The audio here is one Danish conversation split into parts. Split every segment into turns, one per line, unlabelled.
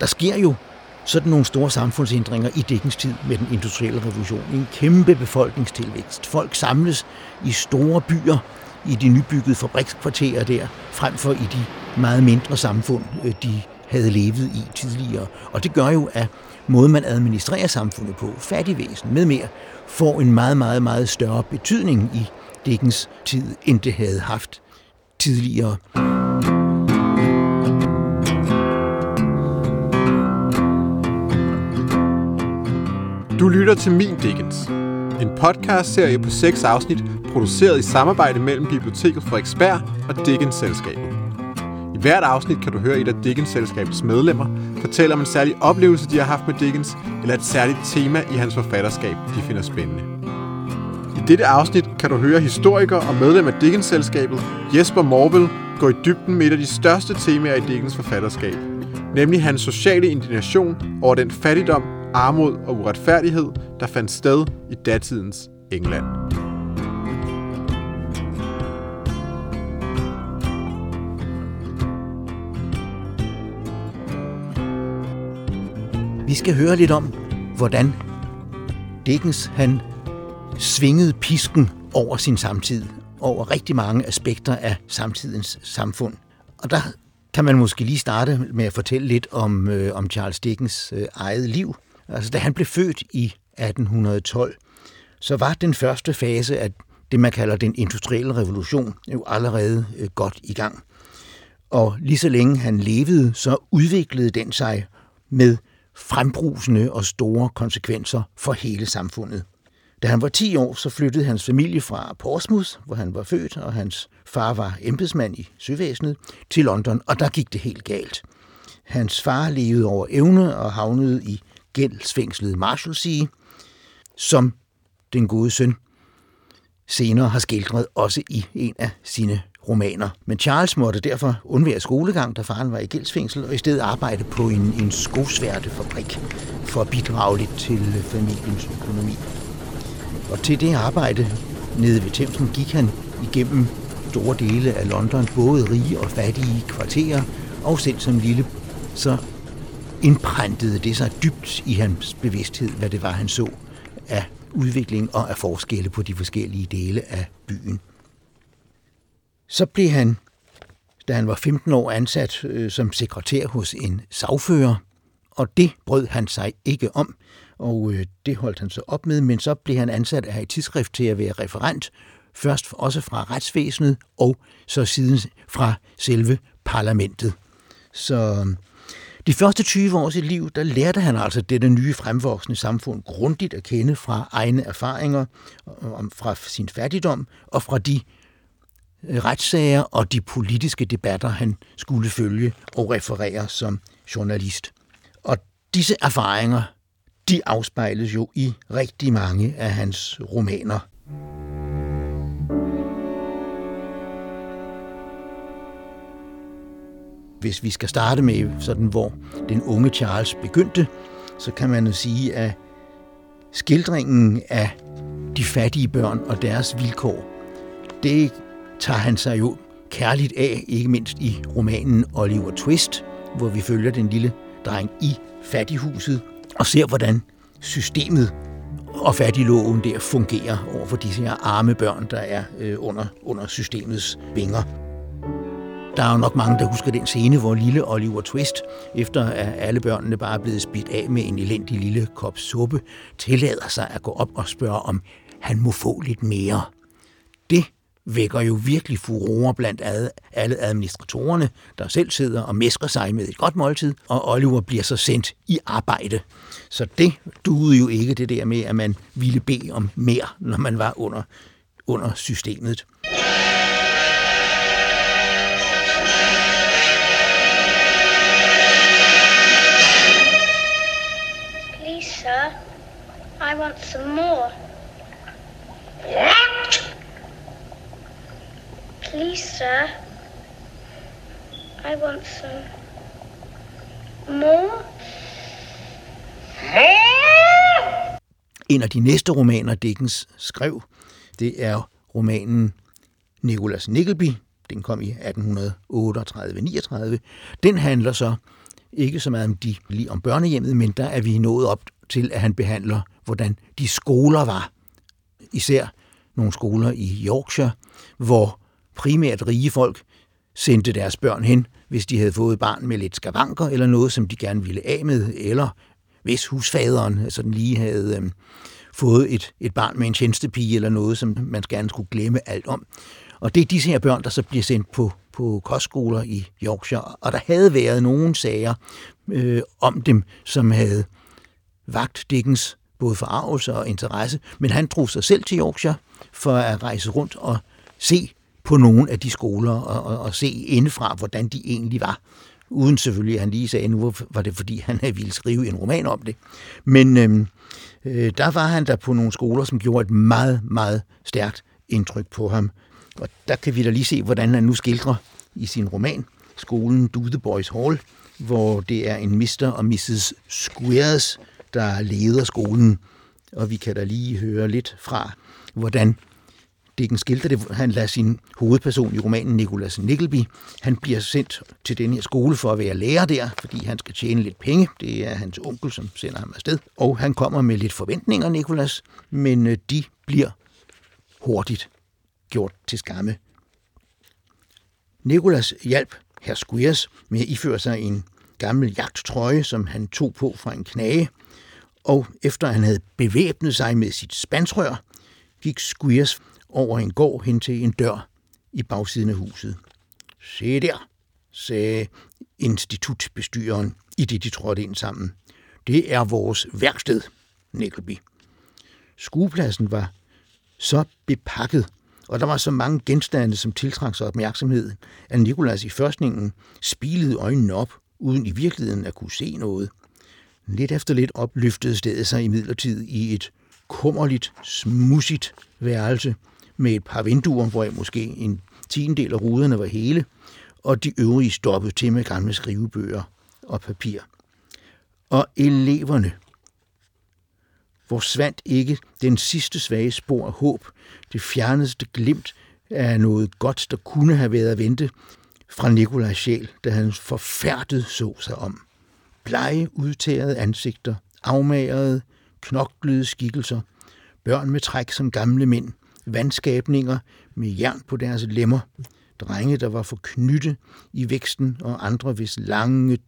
der sker jo sådan nogle store samfundsændringer i Dickens tid med den industrielle revolution. En kæmpe befolkningstilvækst. Folk samles i store byer, i de nybyggede fabrikskvarterer der, frem for i de meget mindre samfund, øh, de havde levet i tidligere. Og det gør jo, at måden man administrerer samfundet på, fattigvæsen med mere, får en meget, meget, meget større betydning i Dickens tid, end det havde haft tidligere.
Du lytter til Min Dickens, en podcast-serie på seks afsnit, produceret i samarbejde mellem Biblioteket Frederiksberg og Dickens-selskabet. I hvert afsnit kan du høre et af Dickens-selskabets medlemmer fortælle om en særlig oplevelse, de har haft med Dickens, eller et særligt tema i hans forfatterskab, de finder spændende. I dette afsnit kan du høre historiker og medlem af Dickens-selskabet, Jesper Morvel, gå i dybden med et af de største temaer i Dickens forfatterskab, nemlig hans sociale indignation over den fattigdom, armod og uretfærdighed, der fandt sted i datidens England.
Vi skal høre lidt om, hvordan Dickens han svingede pisken over sin samtid, over rigtig mange aspekter af samtidens samfund. Og der kan man måske lige starte med at fortælle lidt om, øh, om Charles Dickens øh, eget liv. Altså, da han blev født i 1812, så var den første fase af det, man kalder den industrielle revolution, jo allerede øh, godt i gang. Og lige så længe han levede, så udviklede den sig med frembrusende og store konsekvenser for hele samfundet. Da han var 10 år, så flyttede hans familie fra Portsmouth, hvor han var født, og hans far var embedsmand i søvæsenet, til London, og der gik det helt galt. Hans far levede over evne og havnede i gældsfængslet Marshalsea, som den gode søn senere har skildret også i en af sine romaner. Men Charles måtte derfor undvære skolegang, da faren var i gældsfængsel, og i stedet arbejde på en, en skosværtefabrik for at bidrage lidt til familiens økonomi. Og til det arbejde nede ved Thamesen gik han igennem store dele af London, både rige og fattige kvarterer, og selv som lille, så indpræntede det sig dybt i hans bevidsthed, hvad det var, han så af udvikling og af forskelle på de forskellige dele af byen. Så blev han, da han var 15 år, ansat øh, som sekretær hos en sagfører, og det brød han sig ikke om, og øh, det holdt han så op med, men så blev han ansat af et tidsskrift til at være referent, først også fra retsvæsenet, og så siden fra selve parlamentet. Så de første 20 år af sit liv, der lærte han altså dette nye fremvoksende samfund grundigt at kende fra egne erfaringer, øh, fra sin fattigdom og fra de øh, retssager og de politiske debatter, han skulle følge og referere som journalist. Og disse erfaringer, de afspejles jo i rigtig mange af hans romaner. Hvis vi skal starte med sådan, hvor den unge Charles begyndte, så kan man jo sige, at skildringen af de fattige børn og deres vilkår, det tager han sig jo kærligt af, ikke mindst i romanen Oliver Twist, hvor vi følger den lille dreng i fattighuset og ser, hvordan systemet og fattigloven der fungerer over for disse her arme børn, der er øh, under, under systemets vinger. Der er jo nok mange, der husker den scene, hvor lille Oliver Twist, efter at alle børnene bare er blevet spidt af med en elendig lille kop suppe, tillader sig at gå op og spørge, om han må få lidt mere. Det vækker jo virkelig furore blandt alle administratorerne, der selv sidder og mesker sig med et godt måltid, og Oliver bliver så sendt i arbejde. Så det duede jo ikke det der med, at man ville bede om mere, når man var under, under systemet.
Want some more. What? Please, sir. I want some more.
More? En af de næste romaner, Dickens skrev, det er romanen Nicholas Nickleby. Den kom i 1838-39. Den handler så ikke så meget om de lige om børnehjemmet, men der er vi nået op til, at han behandler, hvordan de skoler var. Især nogle skoler i Yorkshire, hvor primært rige folk sendte deres børn hen, hvis de havde fået et barn med lidt skavanker eller noget, som de gerne ville af med, eller hvis husfaderen altså den lige havde øh, fået et, et barn med en tjenestepige eller noget, som man gerne skulle glemme alt om. Og det er disse her børn, der så bliver sendt på, på kostskoler i Yorkshire. Og der havde været nogle sager øh, om dem, som havde vagt Dickens både forarvelse og interesse, men han drog sig selv til Yorkshire for at rejse rundt og se på nogle af de skoler og, og, og se indefra, hvordan de egentlig var. Uden selvfølgelig, at han lige sagde, nu var det fordi, han havde ville skrive en roman om det. Men øhm, øh, der var han der på nogle skoler, som gjorde et meget, meget stærkt indtryk på ham. Og der kan vi da lige se, hvordan han nu skildrer i sin roman, skolen Do the Boys Hall, hvor det er en Mr. og Mrs. Squares, der leder skolen. Og vi kan da lige høre lidt fra, hvordan Dickens skildrer det. Han lader sin hovedperson i romanen, Nicholas Nickleby, han bliver sendt til den her skole for at være lærer der, fordi han skal tjene lidt penge. Det er hans onkel, som sender ham afsted. Og han kommer med lidt forventninger, Nicholas, men øh, de bliver hurtigt gjort til skamme. Nicholas hjalp herr Squeers med at iføre sig en gammel jagttrøje, som han tog på fra en knage, og efter han havde bevæbnet sig med sit spansrør, gik Squeers over en gård hen til en dør i bagsiden af huset. Se der, sagde institutbestyreren, i det de trådte ind sammen. Det er vores værksted, Nickleby. Skuepladsen var så bepakket, og der var så mange genstande, som tiltrak sig opmærksomhed, at Nikolas i førstningen spilede øjnene op, uden i virkeligheden at kunne se noget. Lidt efter lidt opløftede stedet sig imidlertid i et kummerligt, smudsigt værelse med et par vinduer, hvor måske en tiendel af ruderne var hele, og de øvrige stoppede til med gamle skrivebøger og papir. Og eleverne, hvor svandt ikke den sidste svage spor af håb, det fjerneste glimt af noget godt, der kunne have været at vente fra Nikolajs sjæl, da han forfærdet så sig om. Blege, udtærede ansigter, afmagerede, knoklede skikkelser, børn med træk som gamle mænd, vandskabninger med jern på deres lemmer, drenge, der var for knytte i væksten, og andre, hvis lange,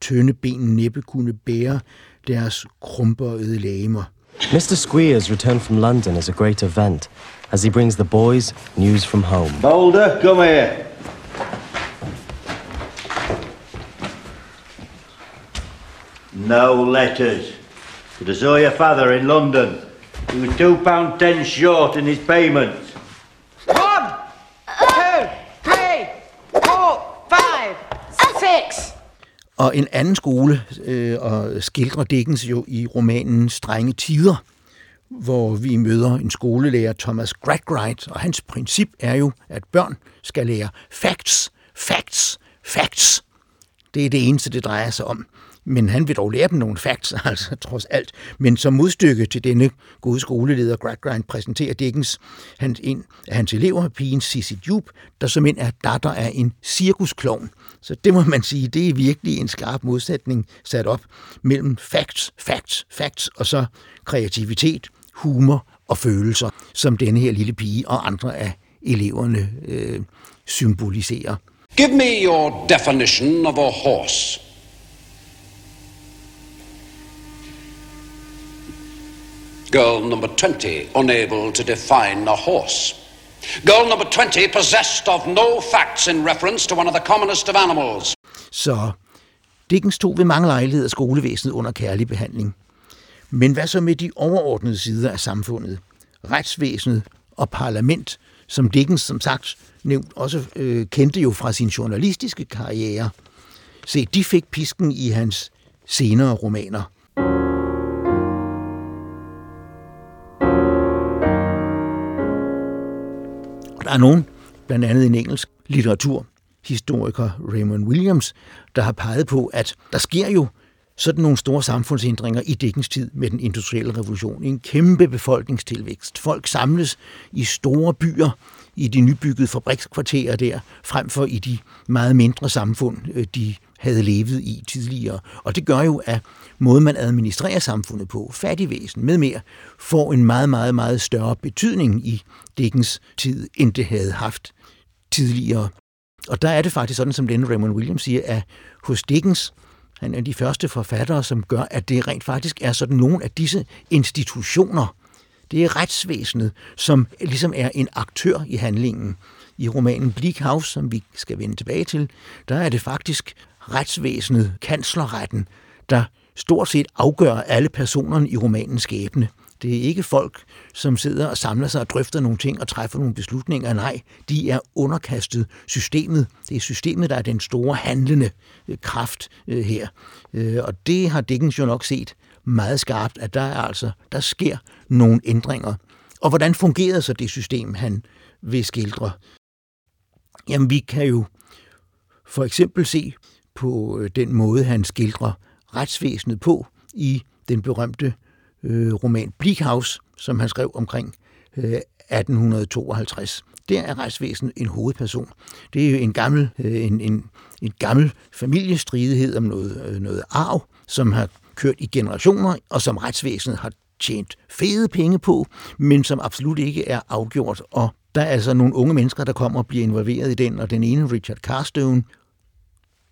tynde ben næppe kunne bære deres krumpede lægemer.
Mr. Squeers' return from London is a great event, as he brings the boys news from home.
Boulder, come here. No letters. But I saw your father in London. He was two pound ten short in his payments.
One, two, three, four, five, six.
Og en anden skole øh, og skildrer Dickens jo i romanen Strenge Tider, hvor vi møder en skolelærer, Thomas Gradgrind, og hans princip er jo, at børn skal lære facts, facts, facts. Det er det eneste, det drejer sig om. Men han vil dog lære dem nogle facts, altså trods alt. Men som modstykke til denne gode skoleleder, Gradgrind, præsenterer Dickens hans, en af hans elever, pigen Sissy Jupe, der som en er datter af en cirkusklovn. Så det må man sige, det er virkelig en skarp modsætning sat op mellem facts, facts, facts, og så kreativitet, humor og følelser, som denne her lille pige og andre af eleverne øh, symboliserer.
Give me your definition of a horse. Girl number 20, unable to define a horse. Girl number 20, possessed of no facts in reference to one of the commonest of animals.
Så Dickens tog ved mange lejligheder skolevæsenet under kærlig behandling. Men hvad så med de overordnede sider af samfundet? Retsvæsenet og parlament, som Dickens som sagt nævnt også øh, kendte jo fra sin journalistiske karriere. Se, de fik pisken i hans senere romaner. Der er nogen, blandt andet en engelsk litteraturhistoriker, Raymond Williams, der har peget på, at der sker jo sådan nogle store samfundsændringer i Dickens tid med den industrielle revolution. En kæmpe befolkningstilvækst. Folk samles i store byer, i de nybyggede fabrikskvarterer der, frem for i de meget mindre samfund, øh, de havde levet i tidligere. Og det gør jo, at måden man administrerer samfundet på, fattigvæsen med mere, får en meget, meget, meget større betydning i Dickens tid, end det havde haft tidligere. Og der er det faktisk sådan, som denne Raymond Williams siger, at hos Dickens, han er de første forfattere, som gør, at det rent faktisk er sådan nogle af disse institutioner, det er retsvæsenet, som ligesom er en aktør i handlingen. I romanen Bleak House, som vi skal vende tilbage til, der er det faktisk retsvæsenet, kanslerretten, der stort set afgør alle personerne i romanens skæbne. Det er ikke folk, som sidder og samler sig og drøfter nogle ting og træffer nogle beslutninger. Nej, de er underkastet systemet. Det er systemet, der er den store handlende øh, kraft øh, her. Øh, og det har Dickens jo nok set meget skarpt, at der er altså, der sker nogle ændringer. Og hvordan fungerede så det system, han vil skildre? Jamen, vi kan jo for eksempel se på øh, den måde, han skildrer retsvæsenet på i den berømte øh, roman Bleak som han skrev omkring øh, 1852. Der er retsvæsenet en hovedperson. Det er jo en gammel, øh, en, en, en gammel familiestridighed om noget, øh, noget arv, som har kørt i generationer, og som retsvæsenet har tjent fede penge på, men som absolut ikke er afgjort. Og der er altså nogle unge mennesker, der kommer og bliver involveret i den, og den ene, Richard Carstone,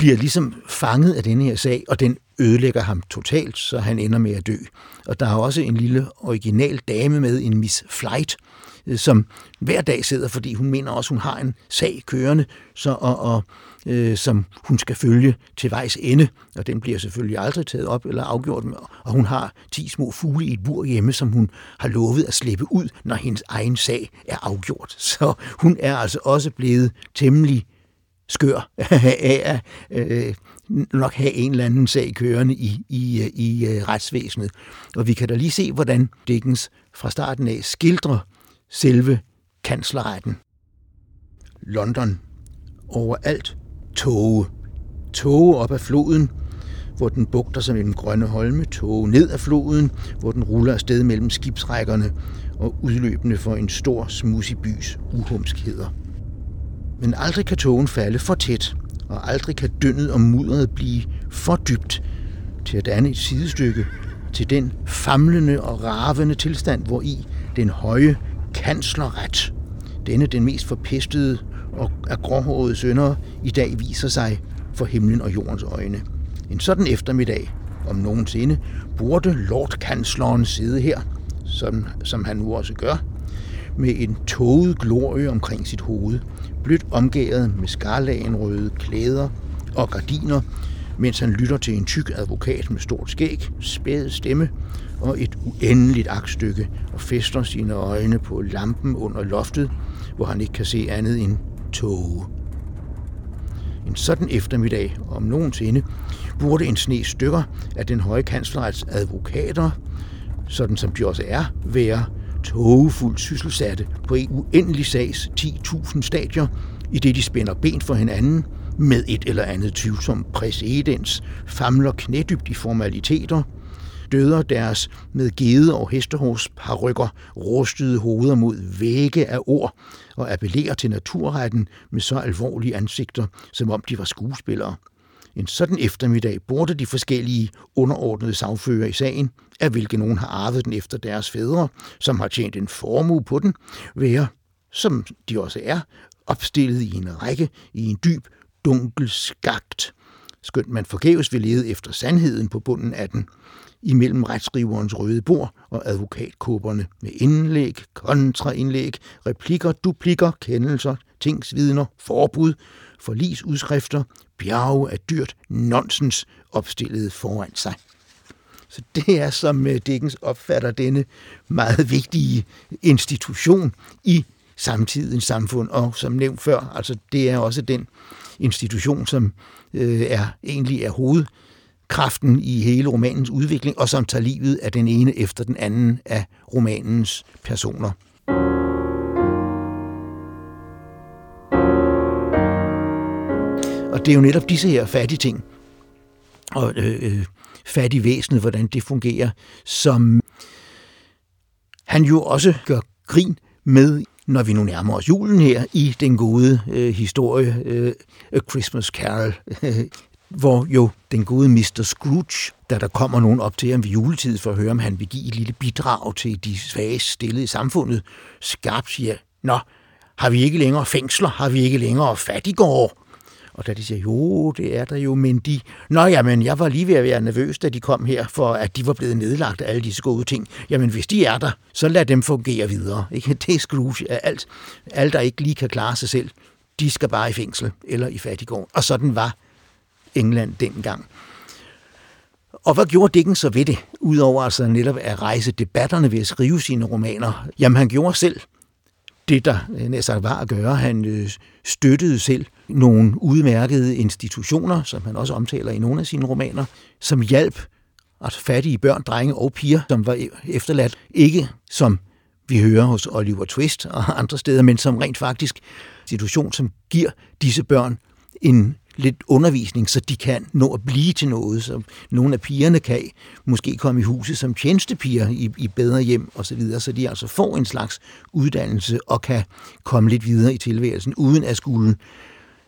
bliver ligesom fanget af denne her sag, og den ødelægger ham totalt, så han ender med at dø. Og der er også en lille original dame med, en Miss Flight, øh, som hver dag sidder, fordi hun mener også, hun har en sag kørende, så, og, og, øh, som hun skal følge til vejs ende, og den bliver selvfølgelig aldrig taget op eller afgjort, og hun har 10 små fugle i et bur hjemme, som hun har lovet at slippe ud, når hendes egen sag er afgjort. Så hun er altså også blevet temmelig skør af at øh, nok have en eller anden sag kørende i, i, i øh, retsvæsenet. Og vi kan da lige se, hvordan Dickens fra starten af skildrer selve kanslerretten. London. Overalt tåge. Tåge op ad floden, hvor den bugter sig mellem grønne holme, tåge ned ad floden, hvor den ruller afsted mellem skibsrækkerne og udløbende for en stor smudsig bys uhumskheder. Men aldrig kan tågen falde for tæt, og aldrig kan dyndet og mudderet blive for dybt til at danne et sidestykke til den famlende og ravende tilstand, hvor i den høje kanslerret, denne den mest forpestede og af gråhårede sønder, i dag viser sig for himlen og jordens øjne. En sådan eftermiddag, om nogensinde, burde lordkansleren sidde her, som, som han nu også gør, med en tåget glorie omkring sit hoved, blødt omgået med skarlagenrøde klæder og gardiner, mens han lytter til en tyk advokat med stort skæg, spæd stemme og et uendeligt aktstykke og fester sine øjne på lampen under loftet, hvor han ikke kan se andet end tog. En sådan eftermiddag, om nogensinde, burde en sne stykker af den høje kanslerets advokater, sådan som de også er, være tågefuldt sysselsatte på en uendelig sags 10.000 stadier, i det de spænder ben for hinanden med et eller andet tvivlsom præcedens, famler knædybt i formaliteter, døder deres med gede og hestehårs parrykker rustede hoveder mod vægge af ord og appellerer til naturretten med så alvorlige ansigter, som om de var skuespillere. En sådan eftermiddag burde de forskellige underordnede sagfører i sagen, af hvilke nogen har arvet den efter deres fædre, som har tjent en formue på den, være, som de også er, opstillet i en række i en dyb, dunkel skagt. Skønt man forgæves vil lede efter sandheden på bunden af den, imellem retskriverens røde bord og advokatkåberne med indlæg, kontraindlæg, replikker, duplikker, kendelser, tingsvidner, forbud, forlisudskrifter, bjerge af dyrt nonsens opstillet foran sig. Så det er, som øh, Dickens opfatter denne meget vigtige institution i samtidens samfund, og som nævnt før, altså det er også den institution, som øh, er egentlig er hovedkraften i hele romanens udvikling, og som tager livet af den ene efter den anden af romanens personer. Og det er jo netop disse her fattige ting, og øh, øh fattige væsenet, hvordan det fungerer, som han jo også gør grin med, når vi nu nærmer os julen her, i den gode øh, historie øh, A Christmas Carol. Øh, hvor jo den gode Mr. Scrooge, da der kommer nogen op til ham ved juletid for at høre, om han vil give et lille bidrag til de svage stillede i samfundet, skarpt siger, Nå, har vi ikke længere fængsler? Har vi ikke længere fattigård? Og da de siger, jo, det er der jo, men de... Nå, jamen, jeg var lige ved at være nervøs, da de kom her, for at de var blevet nedlagt af alle disse gode ting. Jamen, hvis de er der, så lad dem fungere videre. Ikke? Det er Scrooge. Alt, alt, der ikke lige kan klare sig selv, de skal bare i fængsel eller i fattigård. Og sådan var England dengang. Og hvad gjorde Dickens så ved det, udover altså netop at rejse debatterne ved at skrive sine romaner? Jamen, han gjorde selv det, der øh, næsten var at gøre. Han øh, støttede selv nogle udmærkede institutioner, som han også omtaler i nogle af sine romaner, som hjalp altså fattige børn, drenge og piger, som var efterladt, ikke som vi hører hos Oliver Twist og andre steder, men som rent faktisk institution, som giver disse børn en lidt undervisning, så de kan nå at blive til noget. Så nogle af pigerne kan måske komme i huset som tjenestepiger i, i bedre hjem osv., så, videre, så de altså får en slags uddannelse og kan komme lidt videre i tilværelsen, uden at skulle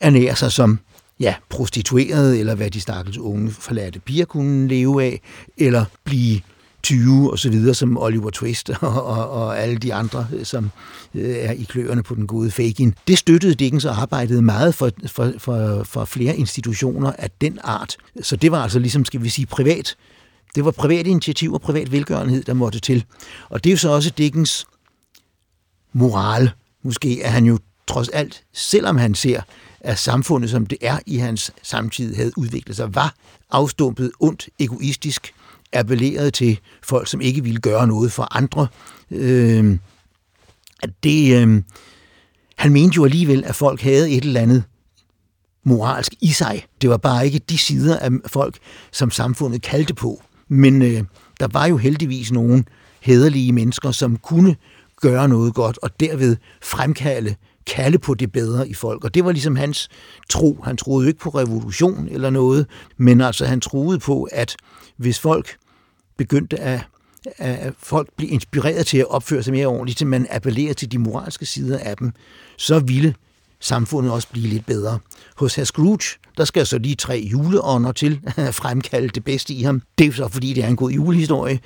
ernære sig som ja, prostitueret, eller hvad de stakkels unge forladte piger kunne leve af, eller blive 20 og så videre, som Oliver Twist og, og, og alle de andre, som øh, er i kløerne på den gode Fagin. Det støttede Dickens og arbejdede meget for, for, for, for flere institutioner af den art. Så det var altså ligesom, skal vi sige, privat. Det var privat initiativ og privat velgørenhed, der måtte til. Og det er jo så også Dickens moral. Måske er han jo trods alt, selvom han ser, at samfundet, som det er i hans samtid, havde udviklet sig, var afstumpet, ondt, egoistisk, appellerede til folk, som ikke ville gøre noget for andre. Øh, det, øh, han mente jo alligevel, at folk havde et eller andet moralsk i sig. Det var bare ikke de sider af folk, som samfundet kaldte på. Men øh, der var jo heldigvis nogle hederlige mennesker, som kunne gøre noget godt, og derved fremkalde, kalde på det bedre i folk. Og det var ligesom hans tro. Han troede jo ikke på revolution eller noget, men altså han troede på, at hvis folk begyndte at, at folk blev inspireret til at opføre sig mere ordentligt, til man appellerer til de moralske sider af dem, så ville samfundet også blive lidt bedre. Hos herr Scrooge, der skal så lige tre juleånder til at fremkalde det bedste i ham. Det er så, fordi det er en god julehistorie.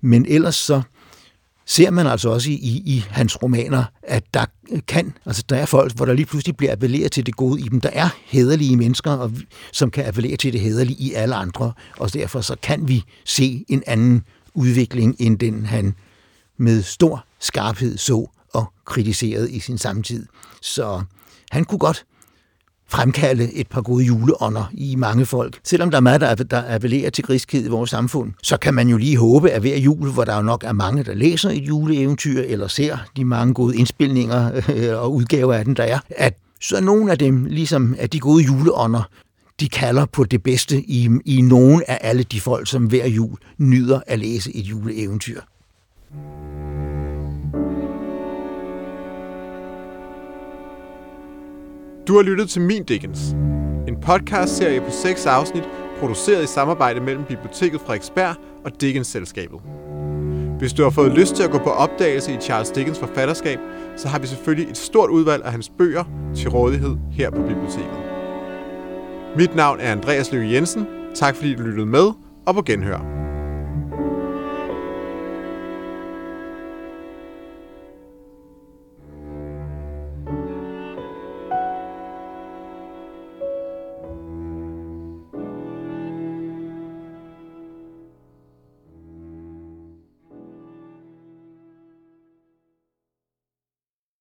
Men ellers så ser man altså også i, i, i hans romaner, at der kan, altså der er folk, hvor der lige pludselig bliver appelleret til det gode i dem. Der er hederlige mennesker, og, som kan appellere til det hederlige i alle andre, og derfor så kan vi se en anden udvikling, end den han med stor skarphed så og kritiserede i sin samtid. Så han kunne godt fremkalde et par gode juleånder i mange folk. Selvom der er meget, der appellerer til griskhed i vores samfund, så kan man jo lige håbe, at hver jul, hvor der jo nok er mange, der læser et juleeventyr, eller ser de mange gode indspilninger øh, og udgaver af den, der er, at så nogle af dem, ligesom af de gode juleånder, de kalder på det bedste i, i nogen af alle de folk, som hver jul nyder at læse et juleeventyr.
Du har lyttet til Min Dickens, en podcast-serie på seks afsnit, produceret i samarbejde mellem Biblioteket Frederiksberg og Dickens-selskabet. Hvis du har fået lyst til at gå på opdagelse i Charles Dickens forfatterskab, så har vi selvfølgelig et stort udvalg af hans bøger til rådighed her på biblioteket. Mit navn er Andreas Løve Jensen. Tak fordi du lyttede med, og på genhør.